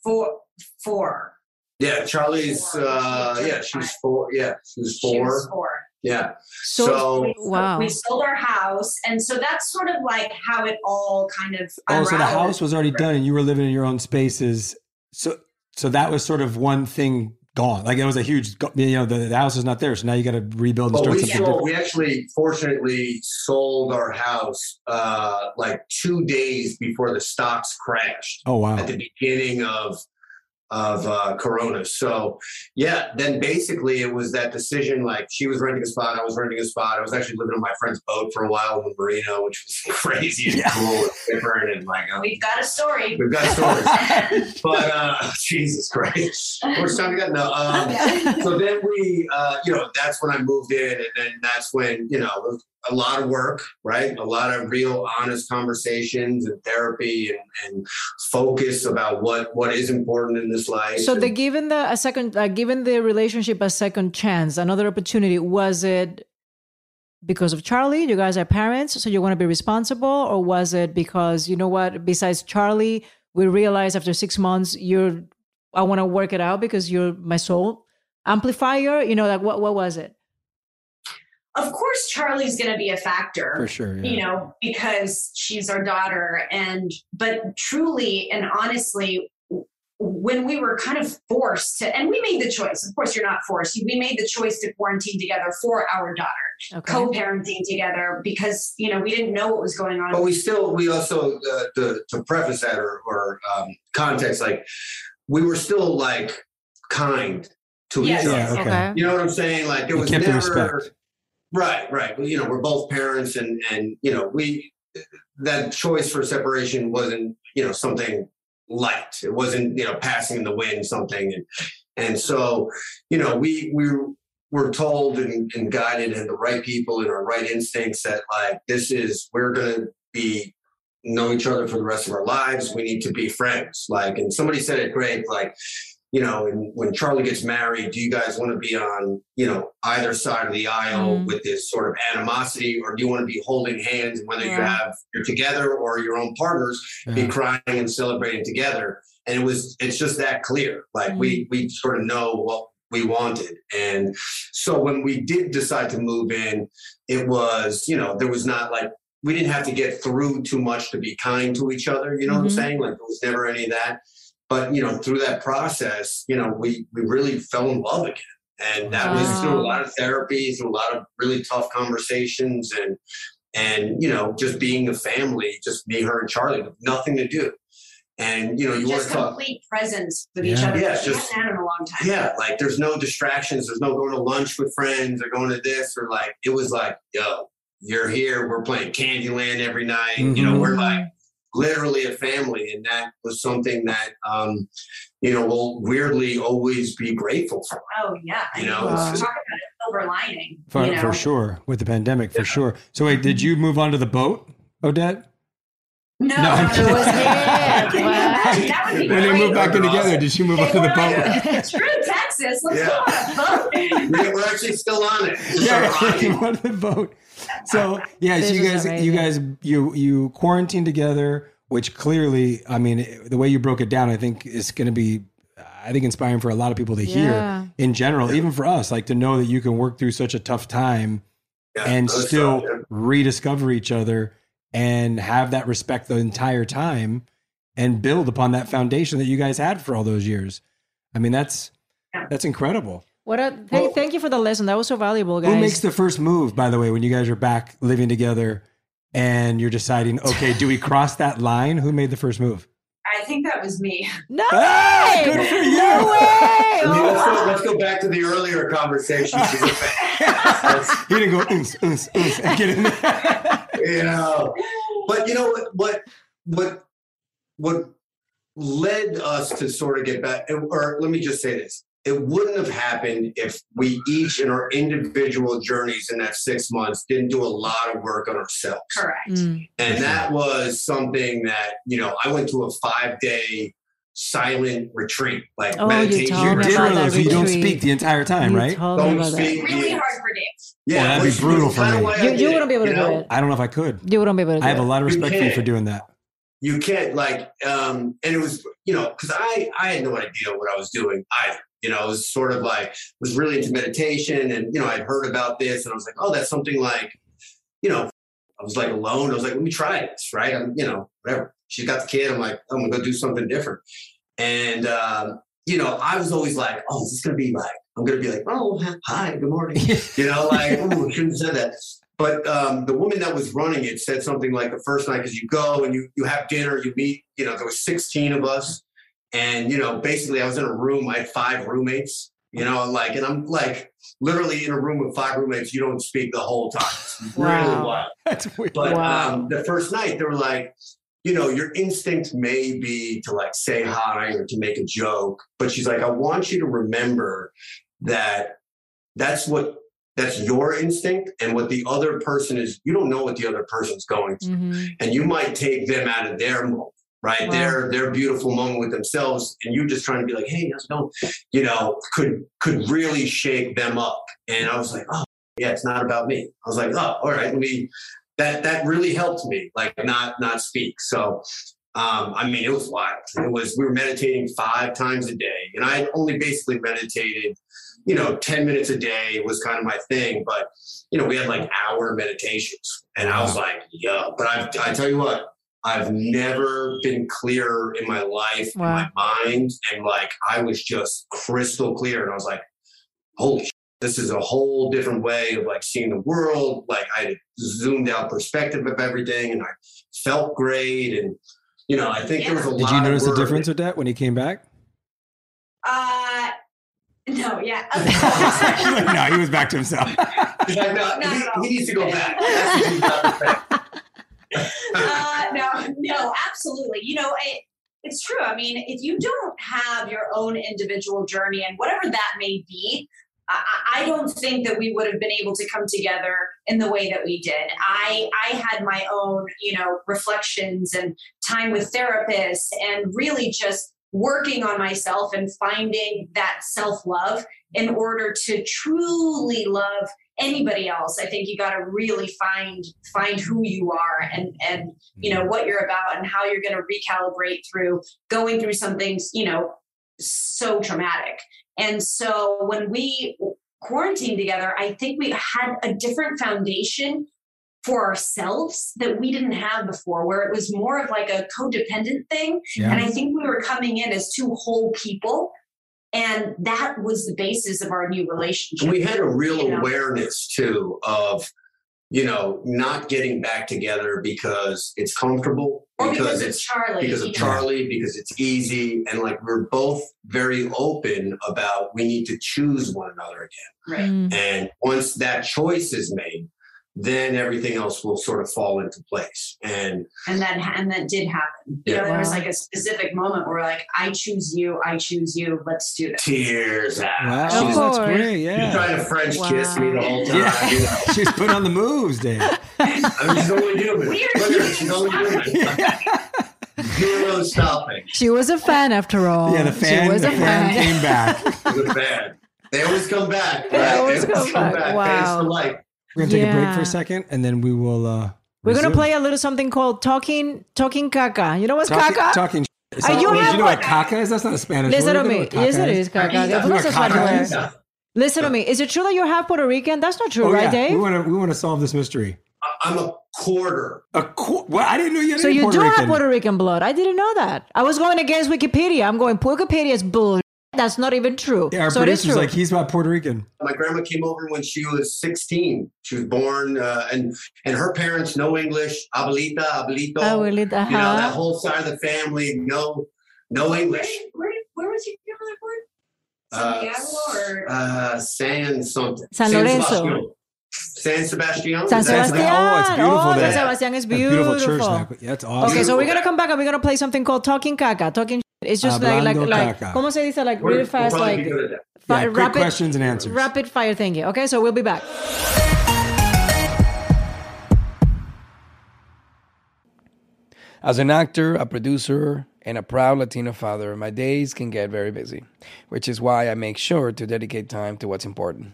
Four. Four. Yeah, Charlie's. uh Yeah, she was four. Yeah, she was She four. was four. Yeah. So, So- We, wow. we sold our house, and so that's sort of like how it all kind of. oh so the house was already done and you were living in your own spaces so so that was sort of one thing gone like it was a huge you know the, the house is not there so now you got to rebuild and Well, start we something sold, we actually fortunately sold our house uh like two days before the stocks crashed. oh wow at the beginning of of uh, Corona. So yeah, then basically it was that decision. Like she was renting a spot, I was renting a spot. I was actually living on my friend's boat for a while in Marina, which was crazy and Yeah. cool and different. And like, uh, We've got a story. we've got stories, but uh, Jesus Christ, how much time we got? No. Um, so then we, uh, you know, that's when I moved in, and then that's when you know a lot of work, right? A lot of real, honest conversations and therapy and, and focus about what what is important in this life. So they given the a second, uh, given the relationship a second chance, another opportunity. Was it because of Charlie? You guys are parents, so you want to be responsible, or was it because you know what? Besides Charlie, we realized after six months, you're. I want to work it out because you're my soul amplifier. You know, like what? What was it? Of course, Charlie's going to be a factor. for sure yeah. you know because she's our daughter and but truly and honestly when we were kind of forced to and we made the choice of course you're not forced we made the choice to quarantine together for our daughter Okay. co-parenting together because you know we didn't know what was going on but we still we also uh, to, to preface that or, or um, context like we were still like kind to Yes. each other. Yeah, okay. okay. You know what I'm saying? Like there You was kept the never respect. Right, right. Well, you know, we're both parents, and and you know, we that choice for separation wasn't you know something light. It wasn't you know passing in the wind something, and and so you know we we were told and, and guided and the right people and our right instincts that like this is we're gonna be know each other for the rest of our lives. We need to be friends. Like, and somebody said it great. Like, you know, and when Charlie gets married, do you guys want to be on, you know, either side of the aisle Mm. with this sort of animosity, or do you want to be holding hands, whether you have you're together or your own partners, be crying and celebrating together? And it was, it's just that clear. Like we we sort of know what we wanted, and so when we did decide to move in, it was, you know, there was not like we didn't have to get through too much to be kind to each other. You know what I'm Mhm. saying? Like there was never any of that. But you know, through that process, you know, we we really fell in love again, and that was through a lot of therapy, through a lot of really tough conversations, and and you know, just being a family, just me, her, and Charlie, with nothing to do. And you know, you want just to talk. complete presence with each Yeah. other. Yeah, just- had in a long time. Yeah, like there's no distractions. There's no going to lunch with friends or going to this or like it was like, yo, you're here. We're playing Candyland every night. You know, we're mm-hmm. like literally a family, and that was something that um, you know will weirdly always be grateful for. Oh yeah. You know, Wow. it's- talk about a silver lining. for, you know? for sure with the pandemic for sure so wait did you move on to the boat odette No, No, I'm kidding. it was Yeah, Can you imagine? That would be when they moved back in together did she move on to the boat Screw Texas. Let's Yeah. go on a boat. We- We're actually still on it. Just yeah, on the boat. So yeah, so you is guys, you guys, you you quarantined together, which clearly, I mean, the way you broke it down, I think is going to be, I think, inspiring for a lot of people to Yeah. hear in general, even for us, like to know that you can work through such a tough time Yeah, and still tough, yeah. rediscover each other and have that respect the entire time and build upon that foundation that you guys had for all those years. I mean, that's That's incredible. What a thank, thank you for the lesson. That was so valuable, guys. Who makes the first move, by the way, when you guys are back living together and you're deciding, okay, do we cross that line? Who made the first move? I think that was me. no Ah, way! good for you. No way! I mean, let's, Oh. go, let's go back to the earlier conversation. She's a fan. he didn't go, oons, oons, oons, and get in there. you know but you know what what what what led us to sort of get back or let me just say this it wouldn't have happened if we each in our individual journeys in that six months didn't do a lot of work on ourselves Correct. Mm. and that was something that you know i went to a five day silent retreat like Oh, meditation told You did one of those where you don't speak the entire time, You right? told me Don't about that. speak. Really Yeah. hard for Dave. yeah Oh, that'd be brutal for me. You, you wouldn't be able to you do know? it. I don't know if I could. You wouldn't be able to do I have a lot of You respect for you for doing that. you can't like um and it was you know because i i had no idea what i was doing either you know it was sort of like was really into meditation and you know i'd heard about this and i was like oh that's something like you know i was like alone i was like let me try this right? I'm you know whatever. She's got the kid i'm like i'm gonna go do something different. And um you know i was always like oh is this gonna be like i'm gonna be like oh hi good morning you know like ooh, shouldn't have said that. But um, the woman that was running it said something like the first night because you go and you you have dinner, you meet. You know, there was 16 of us, and you know, basically, I was in a room. I had five roommates. You know, like, and I'm like literally in a room with five roommates. You don't speak the whole time. It's really Wow. wild. That's weird. But Wow. um, the first night, they were like, you know, your instinct may be to like say hi or to make a joke, but she's like, I want you to remember that that's what that's your instinct and what the other person is you don't know what the other person's going through Mhm. and you might take them out of their moment right Wow. their their beautiful moment with themselves and you just trying to be like hey how's it going you know could could really shake them up and i was like oh yeah it's not about me i was like oh all right let me that that really helped me like not not speak so um, I mean, it was wild. It was we were meditating five times a day, and I only basically meditated, you know, ten minutes a day was kind of my thing. But you know, we had like hour meditations, and I was like, yeah. But I, I tell you what, I've never been clearer in my life, Wow. in my mind, and like I was just crystal clear, and I was like, holy. Shit, this is a whole different way of like seeing the world. Like I had zoomed out perspective of everything, and I felt great. And you know, I think there was a lot. Did you of notice the work. difference with that when he came back? Uh, no, yeah. no, he was back to himself. He's like, no, Not he, he needs to go back. Uh, no, no, absolutely. You know, it, it's true. I mean, if you don't have your own individual journey and whatever that may be, I, I I don't think that we would have been able to come together in the way that we did. I I had my own, you know, reflections and time with therapists and really just working on myself and finding that self-love in order to truly love anybody else i think you got to really find find who you are and and you know what you're about and how you're going to recalibrate through going through something you know so traumatic. And so when we quarantined together i think we had a different foundation for ourselves that we didn't have before where it was more of like a codependent thing. Yeah. and i think we were coming in as two whole people and that was the basis of our new relationship we had a real You know? awareness too of, you know, not getting back together because it's comfortable, or because, because it's it's Charlie. because you of know? Charlie, because it's easy, and like we're both very open about we need to choose one another again. Right. Mm. And once that choice is made, then everything else will sort of fall into place. And And that and that did happen. You Yeah. know, there was like a specific moment where like, I choose you, I choose you, let's do this. tears out. Wow, Of She's, that's course. great. she's trying to French kiss me the whole time. Yeah. You know? She's put on the moves, Dave. I mean, she's only human. Weird. Look at she's only human. Zero stopping. She was a fan after all. Yeah, the fan, She was the a fan fan. came back. Good fan. They always come back. They right? always come back. Fans Wow. for life. We're gonna take a break for a second, and then we will. uh We're gonna resume. play a little something called talking talking caca. You know what's talking. caca? talking sh- Is Are that- you wait, have you know what caca is? That's not a Spanish Listen word. to You know me. what caca Yes, it is? is caca. You know Of course it's caca Spanish is? word. Listen to me. Is it true that you're half Puerto Rican? That's not true, Oh, right, yeah. Dave? We want to. We want to solve this mystery. I- I'm a quarter. A qu- what? I didn't know you had So any you Puerto do Rican. have Puerto Rican blood. I didn't know that. I was going against Wikipedia. I'm going Wikipedia is bull. That's not even true. Yeah, our so it is producer's true. like, he's about Puerto Rican. My grandma came over when she was 16. She was born, uh, and and her parents know English. Abuelita, abuelito. Abuelita, You know uh-huh. that whole side of the family no, no English. Where, where was your grandmother born? Uh, Santiago or Uh, San something. San Lorenzo. Sebastian. San Sebastian. San Is that- Sebastian. Oh, it's beautiful Oh, there. San Sebastian is A beautiful church now. Yeah, it's awesome. Okay, so we're gonna come back and we're gonna play something called Talking Caca. Talking. It's just like like Hablando like. caca. ¿Cómo se dice? Like We're- really we'll fast, like be good at that. fi- Yeah, quick questions and answers. Rapid fire thingy. Okay, so we'll be back. As an actor, a producer, and a proud Latino father, my days can get very busy, which is why I make sure to dedicate time to what's important,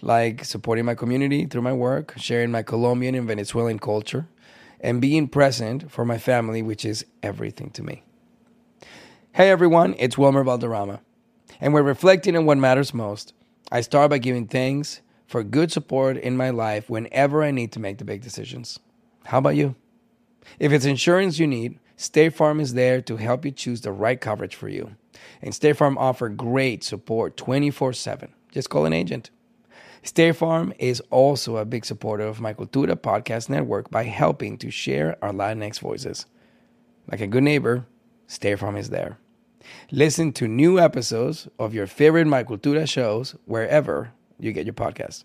like supporting my community through my work, sharing my Colombian and Venezuelan culture, and being present for my family, which is everything to me. Hey everyone, it's Wilmer Valderrama, and we're reflecting on what matters most. I start by giving thanks for good support in my life whenever I need to make the big decisions. How about you? If it's insurance you need, State Farm is there to help you choose the right coverage for you. And State Farm offer great support 24/7. Just call an agent. State Farm is also a big supporter of my Cultura podcast network by helping to share our Latinx voices. Like a good neighbor, State Farm is there. Listen to new episodes of your favorite My Cultura shows wherever you get your podcasts.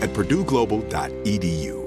at purdueglobal.edu.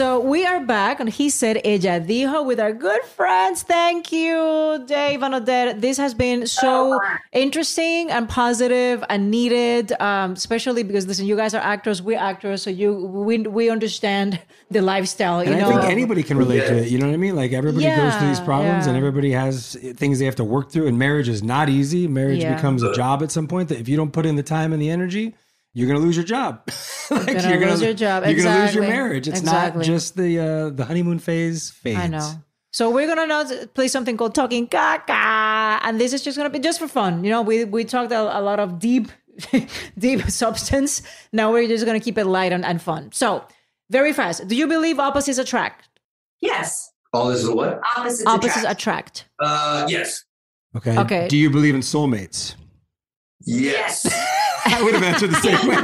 So we are back, and he said ella dijo with our good friends. Thank you, Dave and Odette. This has been so interesting and positive and needed, um, especially because listen, you guys are actors, we're actors, so you we we understand the lifestyle. And you I know, think anybody can relate to it. You know what I mean? Like everybody goes through these Yeah, problems, and everybody has things they have to work through. And marriage is not easy. Marriage Yeah. becomes a job at some point. That if you don't put in the time and the energy, you're gonna lose your job. Like, you're gonna lose your job. You're gonna lose your marriage. It's Exactly. not just the uh, the honeymoon phase. Fades. I know. So we're gonna now play something called talking caca, and this is just gonna be just for fun. You know, we we talked a, a lot of deep, deep substance. Now we're just gonna keep it light and, and fun. So very fast. Do you believe opposites attract? Yes. Oh, this is a what? Opposites, Opposites attract. attract. Uh, yes. Okay. Okay. Do you believe in soulmates? Yes. I would have answered the same way.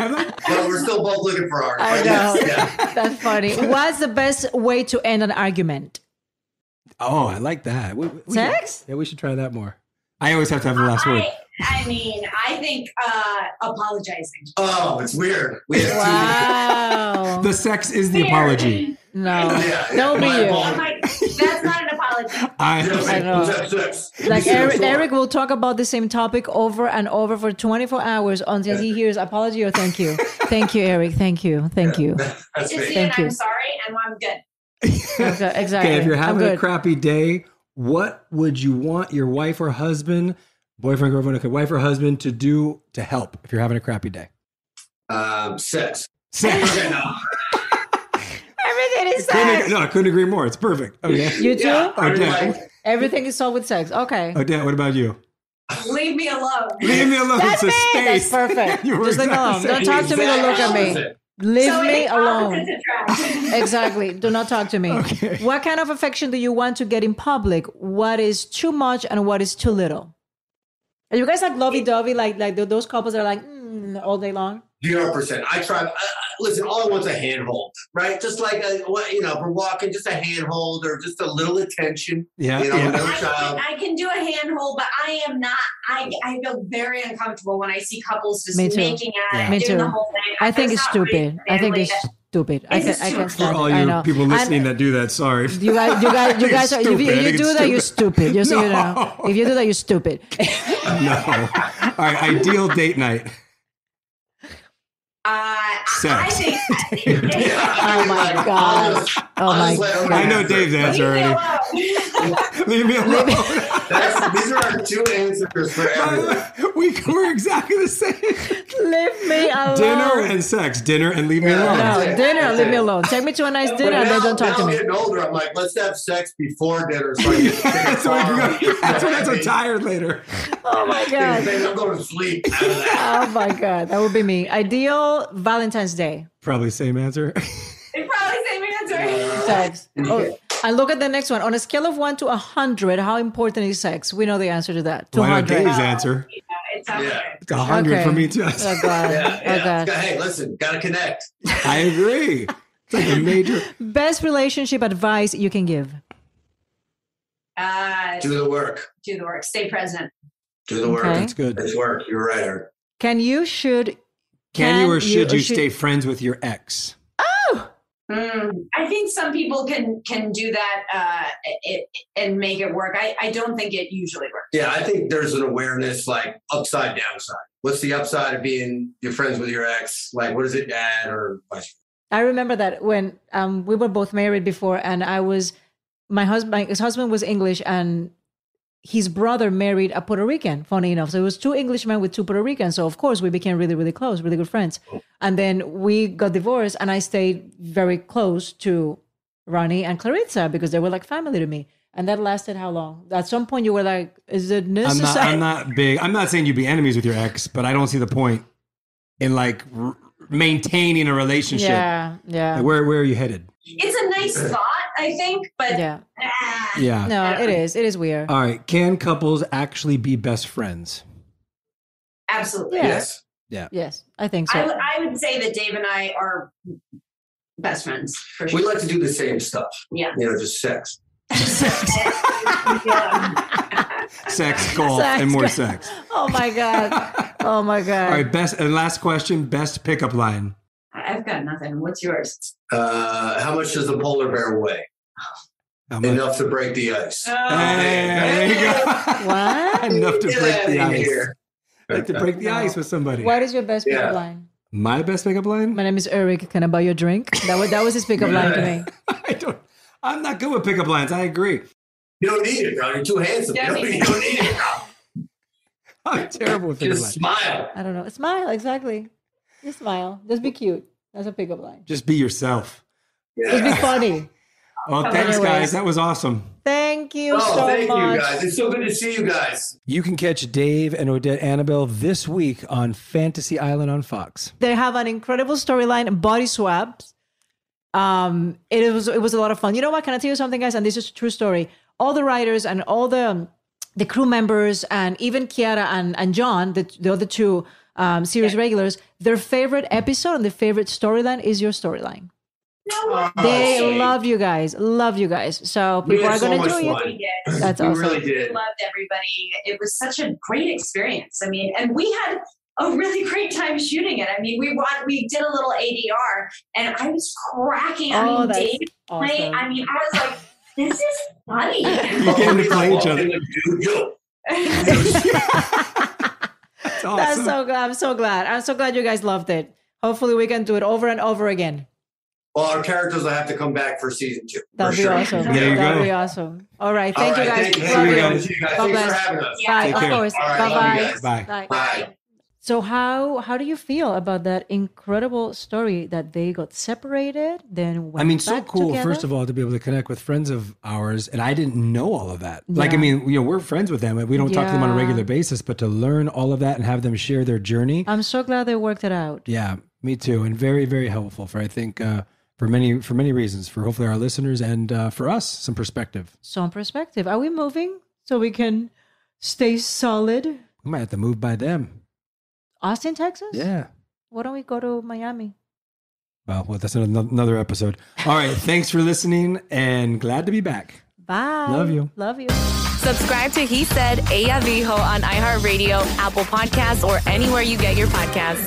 but we're still both looking for ours. I know. yeah. That's funny. What's the best way to end an argument? Oh, I like that. We, we Sex? Should, yeah, we should try that more. I always have to have the last word. I, I mean, I think uh, apologizing. Oh, it's weird. We have Wow. The sex is the apology. No, Yeah, yeah. don't be you. like, that's not an apology. analogy. I, I know. Let's. Like Eric. Eric will talk about the same topic over and over for 24 hours until he hears apology or thank you. Thank you, Eric. Thank you. Thank you. That's Just me. Thank it, you. I'm sorry, and I'm good. Okay, exactly. Okay, if you're having a crappy day, what would you want your wife or husband, boyfriend, girlfriend, okay, wife or husband to do to help if you're having a crappy day? Um, sex. Sex. Okay, no. Is Couldn't no, I couldn't agree more. It's perfect. Okay. You too? Yeah, I mean, Everything is solved with sex. Okay. Odette, what about you? Leave me alone. Leave me alone. That's it's a it. That's perfect. Just leave me alone. Don't talk to me. Don't look at me. Leave So me alone. Exactly. Do not talk to me. Okay. What kind of affection do you want to get in public? What is too much and what is too little? Are you guys like lovey dovey, like like those couples that are like mm, all day long? Zero percent. I try. Uh, listen, all I want's a handhold, right? Just like a, you know, we're walking, just a handhold or just a little attention. Yeah, you know, yeah. no I child. can, I can do a handhold, but I am not. I, I feel very uncomfortable when I see couples just making out Yeah. and Me doing too. the whole thing. I think it's stupid. I think it's that- stupid. I can It's I can stupid. For all it. I you know. people And- listening that do that, sorry. you guys, you guys, you guys, are, if you, stupid. You do that, you're stupid. stupid. Just so you know, No. if you do that, you're stupid. no. All right, ideal date night. Uh, I- I think. Oh my Like, I'll God. Just- Oh my God. I know. Dave's answer Leave me already. alone. Leave me alone. These are our two answers for everything. we, we're exactly the same. Leave me alone. Dinner and sex. Dinner and leave me Yeah. alone. no That's it. dinner. That's Leave me alone. Take me to a nice But dinner and then don't talk now to I'm me. getting older. I'm like, let's have sex before dinner so I get to take a That's why shower. you go- that's why that's so I mean, tired later. Oh my God. I'm going to sleep out of that. Oh my God. That would be me. Ideal Valentine's Day. Probably same answer. It's probably same answer. Sex. Oh, and look at the next one. On a scale of one to a hundred, how important is sex? We know the answer to that. Two Why not hundred. Dave's answer? It's not Yeah. It's a hundred Okay. for me too. Oh God. Yeah, Oh yeah. God. Hey, listen, gotta connect. I agree. It's like a major. Best relationship advice you can give. Uh, Do the work. do the work. Stay present. Do the work. Okay. That's good. It's work. You're right, Eric. Can you should Can, you or should you or stay friends with your ex? Mm, I think some people can can do that uh, it, and make it work. I, I don't think it usually works. Yeah, I think there's an awareness like upside, downside. What's the upside of being you're friends with your ex? Like, what does it add or vice I remember that when um, we were both married before, and I was my husband. My ex-husband was English, and his brother married a Puerto Rican. Funny enough, so it was two Englishmen with two Puerto Ricans. So of course we became really, really close, really good friends. And then we got divorced, and I stayed very close to Ronnie and Clarissa because they were like family to me. And that lasted how long? At some point, you were like, "Is it I'm necessary?" not. I'm not big. I'm not saying you'd be enemies with your ex, but I don't see the point in like r- maintaining a relationship. Yeah, yeah, Like, where Where are you headed? It's a nice thought, I think, but yeah. ah, Yeah. No, it is. It is weird. All right. Can couples actually be best friends? absolutely. Yeah. Yes. Yeah. Yes, I think so. I would say that Dave and I are best friends for We like to do the same stuff. Yeah. You know, just sex. Yeah. Sex, golf, Sex, and more golf. sex. oh my god. Oh my god. All right. Best and last question. Best pickup line. I've got nothing. What's yours? Uh, how much does the polar bear weigh? How much? Enough to break the ice. Oh, Hey, there you go. What? Enough to break the ice. here. Like to break the ice with somebody. What is your best pickup Yeah. line? My best pickup line? My name is Eric. Can I buy you a drink? That was that was his pickup line to me. I don't. I'm not good with pickup lines. I agree. You don't need it, bro. You're too handsome. You don't, you don't need it, bro. I'm terrible with pickup Just lines. smile. I don't know. Smile, exactly. Just smile. Just be cute. That's a pickup line. Just be yourself. Just be funny. Well, thanks, Anyways. guys. That was awesome. Thank you Oh, so thank much. you guys. It's so good to see you guys. You can catch Dave and Odette Annable this week on Fantasy Island on Fox. They have an incredible storyline, body swaps. Um, it was it was a lot of fun. You know what? Can I tell you something, guys? And this is a true story. All the writers and all the um, the crew members and even Kiara and and John, the the other two um, series regulars, their favorite episode and their favorite storyline is your storyline. No, They Oh, love you guys, love you guys. So We people had are so going to much enjoy fun. it. we did. That's we awesome. really We loved everybody. It was such a great experience. I mean, and we had a really great time shooting it. I mean, we wa- we did a little ADR, and I was cracking. I Oh, mean, that's Dave playing. awesome. I mean, I was like This is funny. You get to play each other. Dude, yo. That's awesome. That's so good. I'm so glad. I'm so glad you guys loved it. Hopefully, we can do it over and over again. Well, our characters will have to come back for season two. That'd for be sure. awesome. There you That'd go. be awesome. All right. All Thank you guys. Thank you. Love Thank you, you. guys. You guys. God Thanks for having us. Bye. Take Of care. course. All right, bye bye. guys. Bye. Bye. So how how do you feel about that incredible story that they got separated, then went I mean, so cool, together? first of all, to be able to connect with friends of ours. And I didn't know all of that. Like, I mean, you know, we're friends with them and we don't talk to them on a regular basis, but to learn all of that and have them share their journey. I'm so glad they worked it out. Yeah, me too. And very, very helpful for, I think, uh, for many, for many reasons, for hopefully our listeners and uh, for us, some perspective. Some perspective. Are we moving so we can stay solid? We might have to move by them. Austin, Texas? Yeah. Why don't we go to Miami? Well, well, that's another another episode. All right. thanks for listening and glad to be back. Bye. Love you. Love you. Subscribe to He Said Ella Dijo on iHeartRadio, Apple Podcasts, or anywhere you get your podcasts.